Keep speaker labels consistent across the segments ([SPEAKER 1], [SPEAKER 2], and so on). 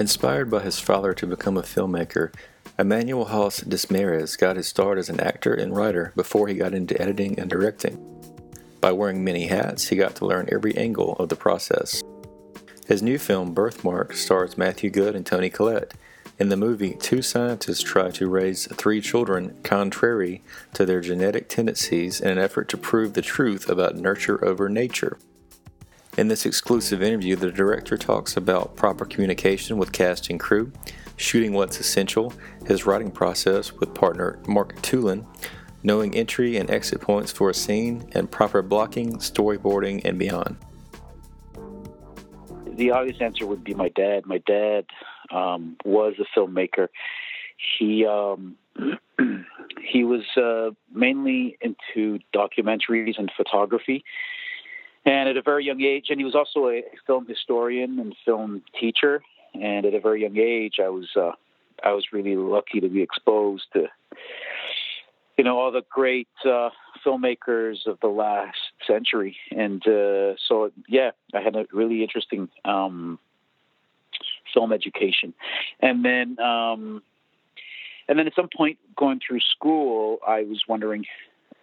[SPEAKER 1] Inspired by his father to become a filmmaker, Emanuel Hoss-Desmarais got his start as an actor and writer before he got into editing and directing. By wearing many hats, he got to learn every angle of the process. His new film, Birthmark, stars Matthew Goode and Toni Collette. In the movie, two scientists try to raise three children contrary to their genetic tendencies in an effort to prove the truth about nurture over nature. In this exclusive interview, the director talks about proper communication with cast and crew, shooting what's essential, his writing process with partner Marc Tulin, knowing entry and exit points for a scene, and proper blocking, storyboarding, and beyond.
[SPEAKER 2] The obvious answer would be my dad. My dad um, was a filmmaker. He um, he was uh, mainly into documentaries and photography, and at a very young age, and he was also a film historian and film teacher. And at a very young age, I was uh, I was really lucky to be exposed to you know all the great uh, filmmakers of the last century, and uh, so yeah, I had a really interesting um, film education, and then um, and then at some point going through school, I was wondering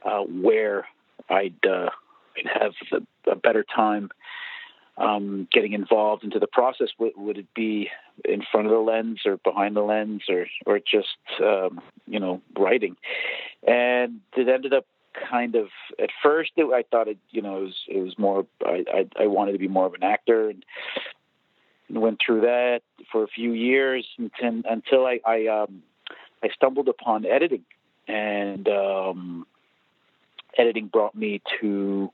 [SPEAKER 2] uh, where I'd, uh, Have a, a better time um, getting involved into the process. Would, would it be in front of the lens or behind the lens or or just um, you know writing? And it ended up kind of at first it, I thought it you know it was it was more I, I I wanted to be more of an actor and went through that for a few years until, until I I, um, I stumbled upon editing and um, editing brought me to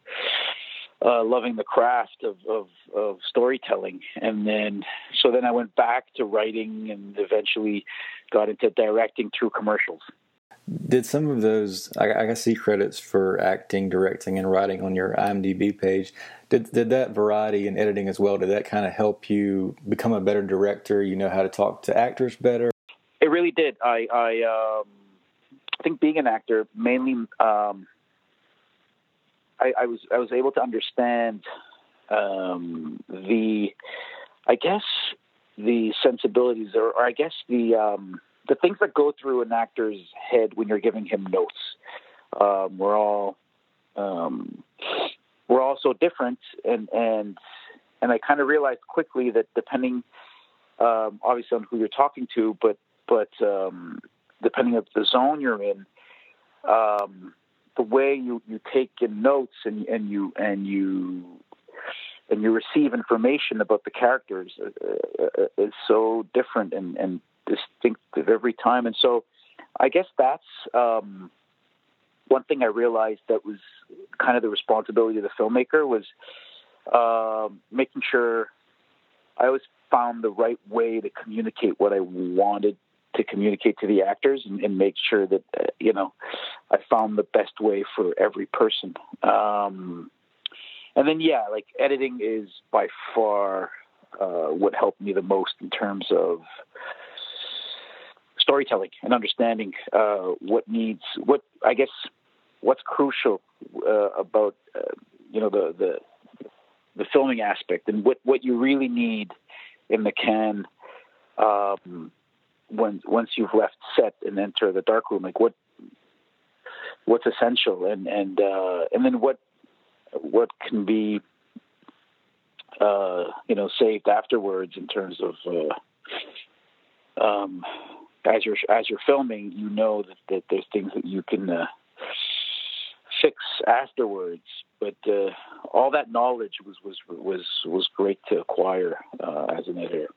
[SPEAKER 2] uh, loving the craft of, of, of storytelling. And then, so then I went back to writing and eventually got into directing through commercials.
[SPEAKER 1] Did some of those, I, I see credits for acting, directing, and writing on your IMDb page. Did, did that variety in editing as well, did that kind of help you become a better director? You know how to talk to actors better?
[SPEAKER 2] It really did. I, I, um, I think being an actor mainly, um, I, I was I was able to understand um, the, I guess the sensibilities, or, or I guess the um, the things that go through an actor's head when you're giving him notes. Um, we're all um, we're all so different, and and and I kind of realized quickly that depending, um, obviously on who you're talking to, but but um, depending on the zone you're in, the way you, you take in notes and, and you and you and you receive information about the characters uh, uh, is so different and, and distinctive every time. And so, I guess that's um, one thing I realized that was kind of the responsibility of the filmmaker was uh, making sure I always found the right way to communicate what I wanted to communicate to the actors and, and make sure that uh, you know I found the best way for every person. Um, and then yeah, like editing is by far uh, what helped me the most in terms of storytelling and understanding uh, what needs what I guess what's crucial uh, about uh, you know the the the filming aspect and what what you really need in the can um, when once you've left set and enter the dark room like what what's essential? And and uh, and then what what can be uh, you know saved afterwards in terms of uh, um, as you're as you're filming you know that, that there's things that you can uh, fix afterwards. But uh, all that knowledge was was was was great to acquire uh, as an editor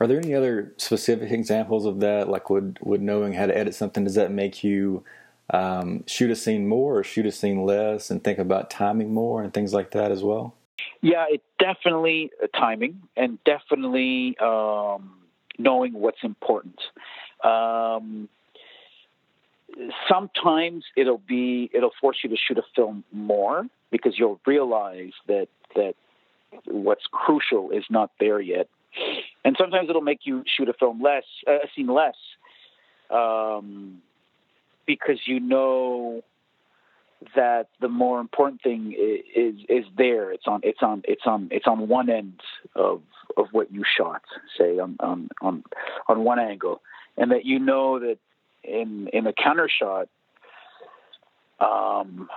[SPEAKER 1] are there any other specific examples of that like would would knowing how to edit something does that make you um, shoot a scene more or shoot a scene less and think about timing more and things like that as well?
[SPEAKER 2] Yeah, it definitely uh, timing and definitely um, knowing what's important. Um, sometimes it'll be it'll force you to shoot a film more because you'll realize that that what's crucial is not there yet, and sometimes it'll make you shoot a film less, uh, a scene less. Um, because you know that the more important thing is, is there. It's on it's on it's on it's on one end of of what you shot, say on on on on one angle, and that you know that in in a counter shot, um,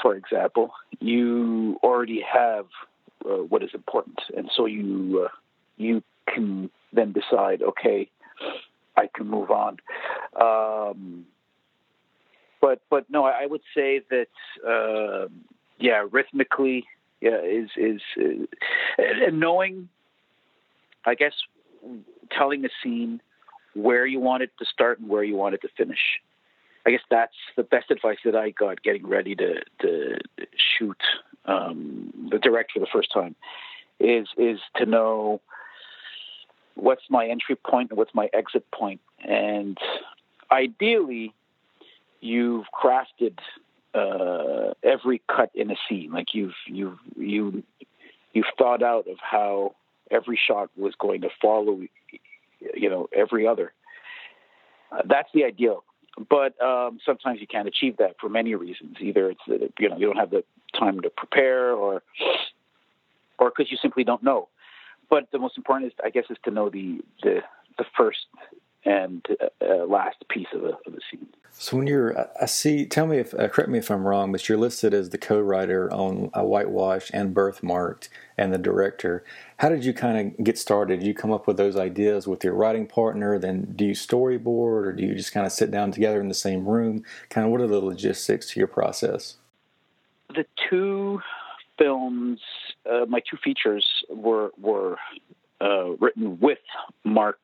[SPEAKER 2] for example, you already have uh, what is important, and so you uh, you can then decide, okay, I can move on. Um, but but no, I would say that uh, yeah, rhythmically, yeah, is is uh, and knowing, I guess, telling a scene where you want it to start and where you want it to finish. I guess that's the best advice that I got getting ready to to shoot um, the direct for the first time. Is is to know what's my entry point and what's my exit point. and ideally you've crafted uh, every cut in a scene. Like you've you've you you've thought out of how every shot was going to follow, you know, every other. Uh, that's the ideal. But um, sometimes you can't achieve that for many reasons. Either it's that you know you don't have the time to prepare, or or because you simply don't know. But the most important is, I guess, is to know the the the first and uh, last piece of a, of a scene.
[SPEAKER 1] So when you're, I see. Tell me if, uh, correct me if I'm wrong, but you're listed as the co-writer on a Whitewash and Birthmarked, and the director. How did you kind of get started? Did you come up with those ideas with your writing partner? Then do you storyboard, or do you just kind of sit down together in the same room? Kind of what are the logistics to your process?
[SPEAKER 2] The two films, uh, my two features were were uh, written with Marc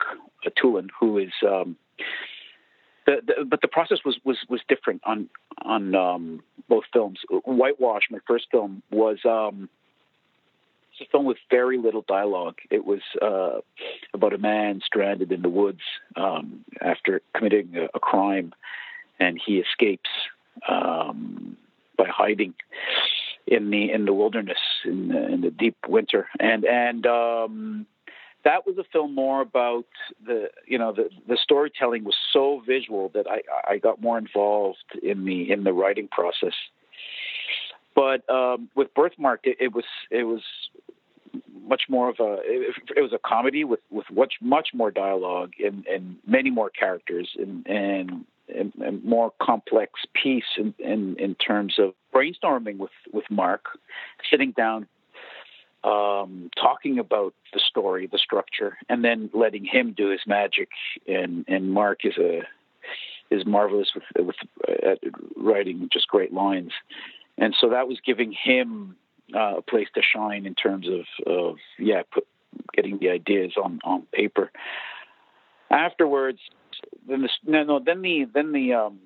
[SPEAKER 2] Tulin, who is. Um, the, the, but the process was, was, was different on on um, both films. Whitewash, my first film, was um, a film with very little dialogue. It was uh, about a man stranded in the woods um, after committing a, a, crime, and he escapes um, by hiding in the in the wilderness in the, in the deep winter. And and um, that was a film more about the you know the the storytelling was so visual that I I got more involved in the in the writing process. But um, with Birthmark, it, it was it was much more of a it, was a comedy with with much much more dialogue and and many more characters and and and more complex piece in, in in terms of brainstorming with with Marc, sitting down, um, talking about the story, the structure, and then letting him do his magic. And and Marc is a is marvelous with with uh, writing just great lines, and so that was giving him uh, a place to shine in terms of of yeah, put, getting the ideas on on paper. Afterwards, then the no no then the then the um,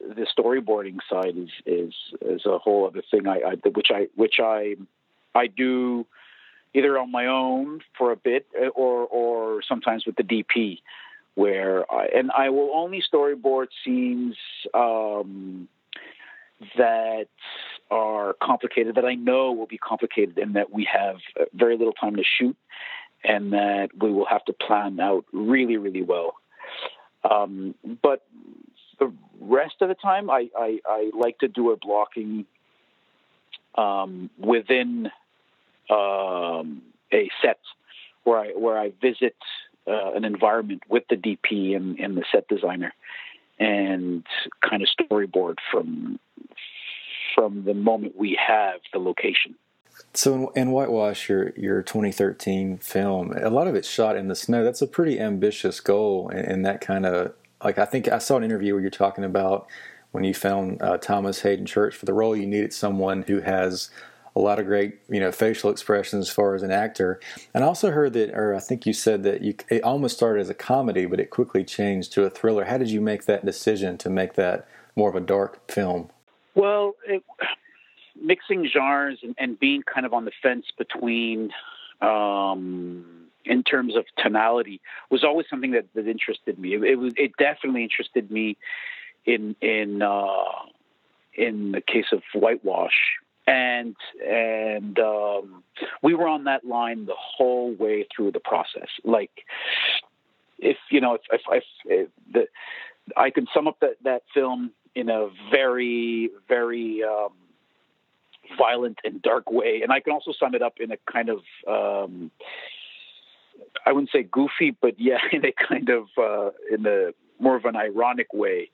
[SPEAKER 2] the storyboarding side is is is a whole other thing I, I which I which I I do either on my own for a bit uh, or or sometimes with the DP where I, and I will only storyboard scenes um, that are complicated that I know will be complicated and that we have very little time to shoot and that we will have to plan out really really well. Um, but the rest of the time, I, I, I like to do a blocking um, within um, a set where I where I visit uh, an environment with the DP and, and the set designer and kind of storyboard from from the moment we have the location.
[SPEAKER 1] So in, in Whitewash, your your 2013 film, a lot of it's shot in the snow. That's a pretty ambitious goal, and, and that kind of like I think I saw an interview where you're talking about when you found uh, Thomas Haden Church for the role, you needed someone who has a lot of great, you know, facial expressions as far as an actor. And I also heard that, or I think you said that you it almost started as a comedy, but it quickly changed to a thriller. How did you make that decision to make that more of a dark film?
[SPEAKER 2] Well, it, mixing genres and, and, being kind of on the fence between, um, in terms of tonality, was always something that, that interested me. It, it, was it definitely interested me in in uh, in the case of whitewash and and um, we were on that line the whole way through the process. Like, if you know, if, if, if, if the, I can sum up that that film in a very very um, violent and dark way, and I can also sum it up in a kind of um, I wouldn't say goofy, but yeah, in a kind of uh, in a more of an ironic way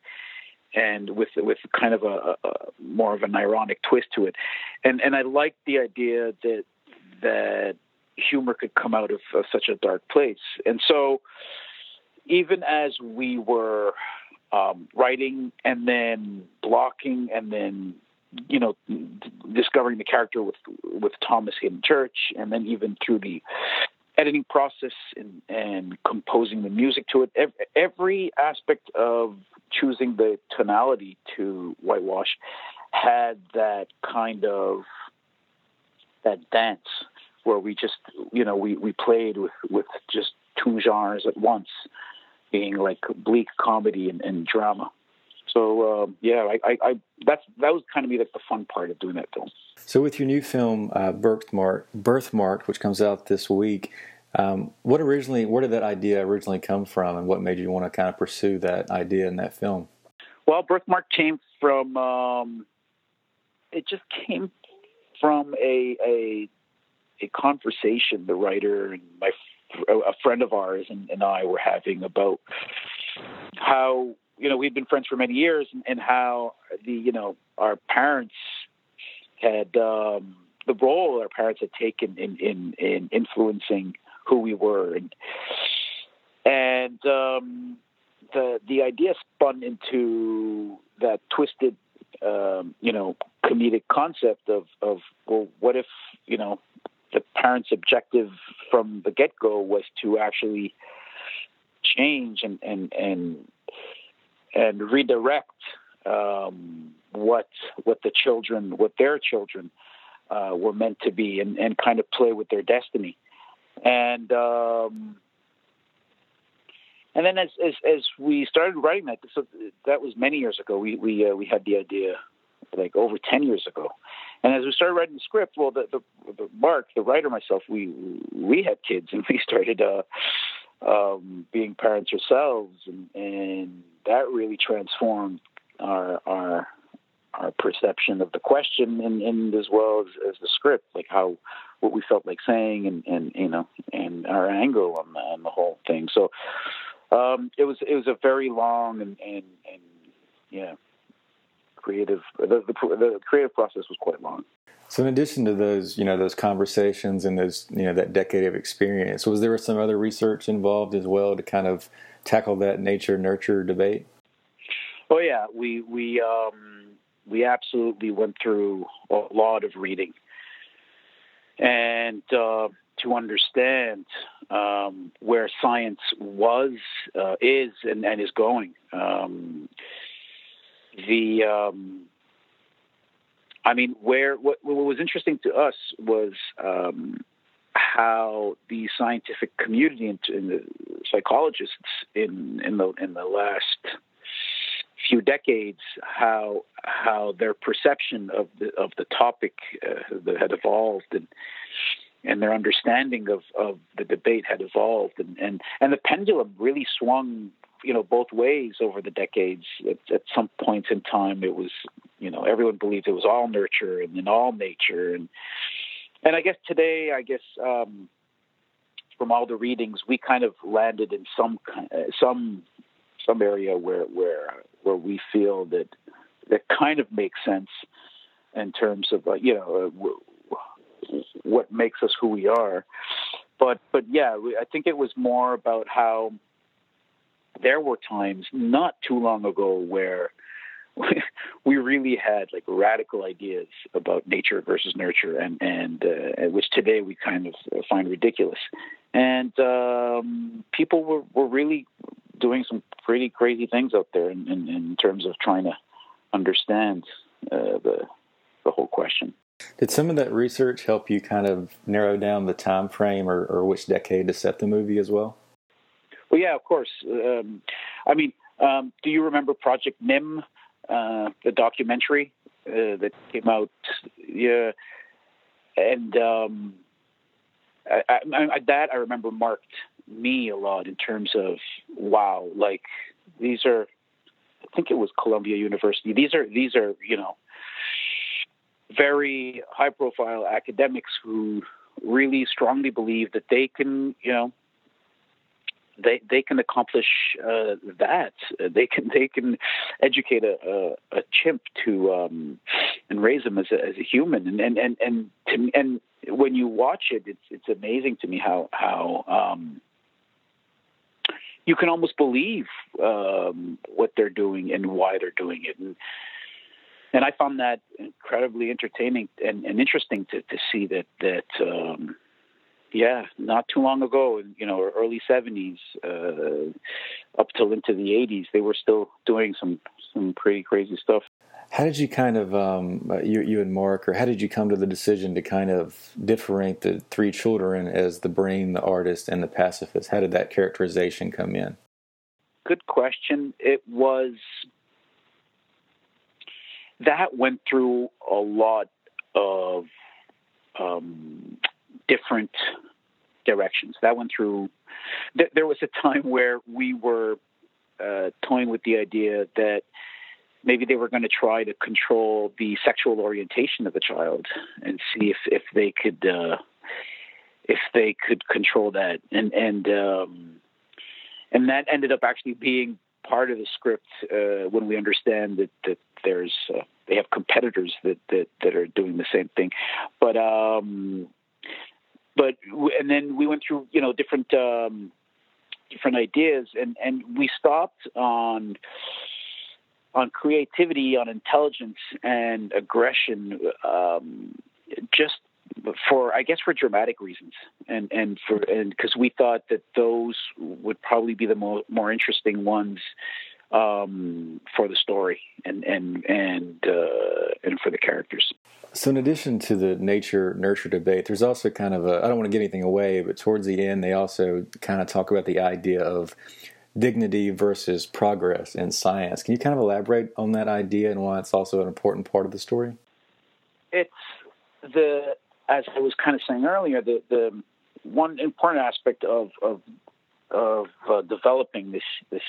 [SPEAKER 2] and with with kind of a, a, more of an ironic twist to it. And and I like the idea that that humor could come out of, of such a dark place. And so even as we were um, writing and then blocking and then you know discovering the character with with Thomas Haden Church and then even through the editing process and, and composing the music to it every, every aspect of choosing the tonality to whitewash had that kind of that dance where we just you know we we played with with just two genres at once being like bleak comedy and, and drama so um, yeah I, I, I, that's that was kind of me like the fun part of doing that film
[SPEAKER 1] so with your new film uh, birthmark birthmark which comes out this week um, what originally, where did that idea originally come from, and what made you want to kind of pursue that idea in that film?
[SPEAKER 2] Well, Birthmark came from. Um, it just came from a a a conversation the writer and my a friend of ours and, and I were having about how you know we'd been friends for many years and, and how the you know our parents had um, the role our parents had taken in in, in influencing who we were, and and um, the the idea spun into that twisted, um, you know, comedic concept of of well, what if you know the parents' objective from the get go was to actually change and and and and redirect um, what what the children, what their children uh, were meant to be, and, and kind of play with their destiny and um, and then as, as as we started writing that, so that was many years ago. We we uh, we had the idea like over ten years ago, and as we started writing the script, well, the, the, the Marc, the writer, myself, we we had kids, and we started uh, um, being parents ourselves, and, and that really transformed our our our perception of the question and, and as well as, as the script, like how what we felt like saying and, and you know and our angle on the, on the whole thing. So um, it was it was a very long and and, and yeah creative the, the, the creative process was quite long.
[SPEAKER 1] So in addition to those, you know, those conversations and those, you know, that decade of experience, was there some other research involved as well to kind of tackle that nature nurture debate?
[SPEAKER 2] Oh yeah, we we um, we absolutely went through a lot of reading and uh, to understand um, where science was, uh, is, and, and, is going. Um, the, um, I mean, where what, what, was interesting to us was um, how the scientific community and, and the psychologists in in the in the last few decades how how their perception of the of the topic uh, had evolved and and their understanding of, of the debate had evolved and, and, and the pendulum really swung you know both ways over the decades. At, at some points in time, it was you know everyone believed it was all nurture and then all nature, and and I guess today, I guess um, from all the readings, we kind of landed in some uh, some some area where where where we feel that that kind of makes sense in terms of uh, you know uh, what makes us who we are. But but yeah, I think it was more about how there were times not too long ago where we really had like radical ideas about nature versus nurture, and and uh, which today we kind of find ridiculous. And um, people were, were really doing some pretty crazy things out there in, in, in terms of trying to understand uh, the the whole question.
[SPEAKER 1] Did some of that research help you kind of narrow down the time frame or, or which decade to set the movie as well?
[SPEAKER 2] Well, yeah, of course. Um, I mean, um, do you remember Project Nim, uh, the documentary uh, that came out? Yeah, and um, I, I, I, that I remember marked me a lot in terms of wow, like these are. I think it was Columbia University. These are these are you know very high profile academics who really strongly believe that they can you know they they can accomplish uh, that. They can they can educate a, a, a chimp to um, and raise him as a, as a human. And and and and, to, and when you watch it, it's it's amazing to me how how um, you can almost believe um, what they're doing and why they're doing it. And and I found that incredibly entertaining and, and interesting to, to see that that um, yeah, not too long ago, you know, early '70s, uh, up till into the '80s, they were still doing some some pretty crazy stuff.
[SPEAKER 1] How did you kind of um, uh, you you and Marc, or how did you come to the decision to kind of differentiate the three children as the brain, the artist, and the pacifist? How did that characterization come in?
[SPEAKER 2] Good question. It was that went through a lot of um, different directions. That went through. Th- there was a time where we were uh, toying with the idea that maybe they were going to try to control the sexual orientation of the child and see if if they could uh, if they could control that and and um, and that ended up actually being part of the script uh, when we understand that that there's uh, they have competitors that, that that are doing the same thing but um, but and then we went through you know different um, different ideas. And and we stopped on on creativity on intelligence and aggression um, just for I guess for dramatic reasons. And and for and because we thought that those would probably be the more more interesting ones um, for the story and and and uh, and for the characters.
[SPEAKER 1] So, in addition to the nature nurture debate, there's also kind of a I don't want to give anything away, but towards the end, they also kind of talk about the idea of dignity versus progress in science. Can you kind of elaborate on that idea and why it's also an important part of the story?
[SPEAKER 2] It's the as I was kind of saying earlier, the the one important aspect of of of uh, developing this this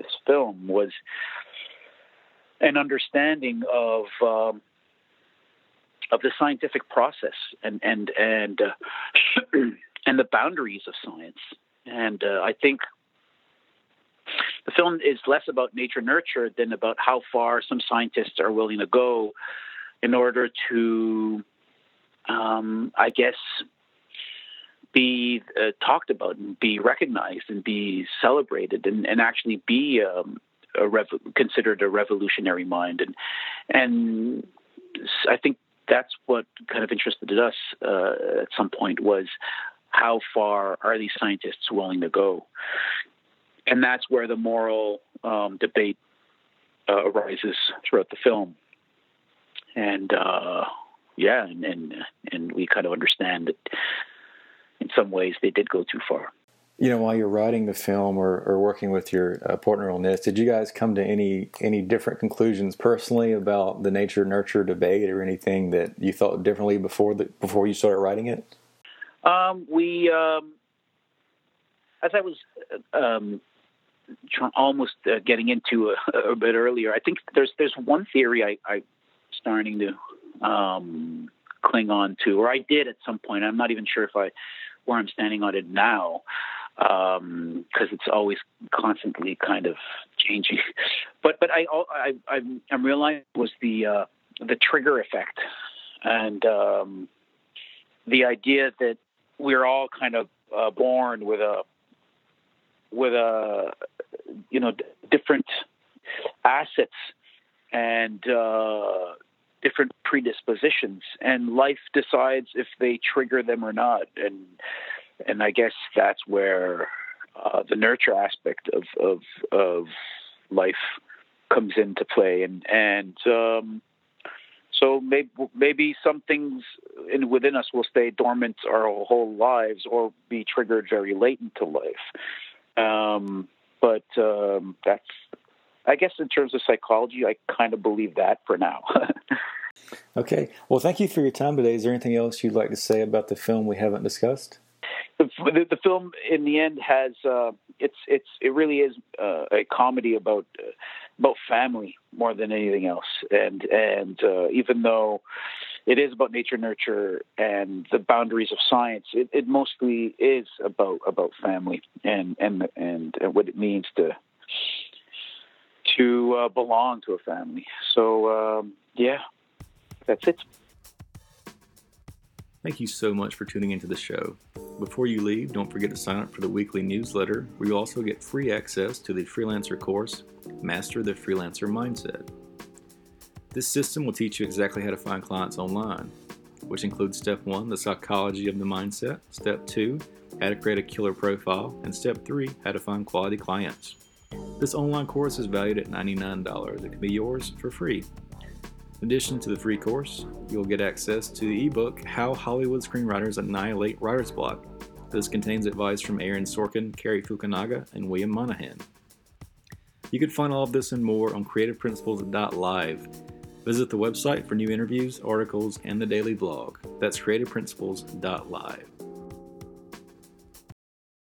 [SPEAKER 2] this film was an understanding of um, of the scientific process and and and uh, and the boundaries of science. And uh, I think the film is less about nature nurture than about how far some scientists are willing to go in order to, um, I guess, be uh, talked about and be recognized and be celebrated and, and actually be um, a rev- considered a revolutionary mind. And and I think that's what kind of interested us uh, at some point was how far are these scientists willing to go, and that's where the moral um, debate uh, arises throughout the film, and uh, yeah, and, and and we kind of understand that some ways they did go too far
[SPEAKER 1] you know, while you're writing the film or, or working with your uh, partner on this, did you guys come to any any different conclusions personally about the nature nurture debate or anything that you thought differently before the before you started writing it?
[SPEAKER 2] Um, we, um, as I was um, tr- almost uh, getting into a, a, bit earlier. I think there's there's one theory I, I starting to um, cling on to, or I did at some point. I'm not even sure if I where I'm standing on it now because um, it's always constantly kind of changing. But but I I I'm, I'm realizing was the uh, the trigger effect and um, the idea that we're all kind of uh, born with a with a you know different assets and uh, different predispositions, and life decides if they trigger them or not, and and I guess that's where uh, the nurture aspect of of of life comes into play, and and um, so maybe maybe some things in, within us will stay dormant our whole lives, or be triggered very late into life. Um, but um, that's, I guess, in terms of psychology, I kind of believe that for now.
[SPEAKER 1] okay. Well, thank you for your time today. Is there anything else you'd like to say about the film we haven't discussed?
[SPEAKER 2] The, the, the film, in the end, has uh, it's it's it really is uh, a comedy about uh, about family more than anything else, and and uh, even though it is about nature nurture and the boundaries of science. It, it mostly is about about family and and and, what it means to to uh, belong to a family. So um, yeah, that's it.
[SPEAKER 1] Thank you so much for tuning into the show. Before you leave, don't forget to sign up for the weekly newsletter where you also get free access to the freelancer course, Master the Freelancer Mindset. This system will teach you exactly how to find clients online, which includes step one, the psychology of the mindset, step two, how to create a killer profile, and step three, how to find quality clients. This online course is valued at $99. It can be yours for free. In addition to the free course, you'll get access to the ebook How Hollywood Screenwriters Annihilate Writer's Block. This contains advice from Aaron Sorkin, Cary Fukunaga, and William Monahan. You can find all of this and more on creativeprinciples.live Visit the website for new interviews, articles, and the daily blog. That's creativeprinciples.live.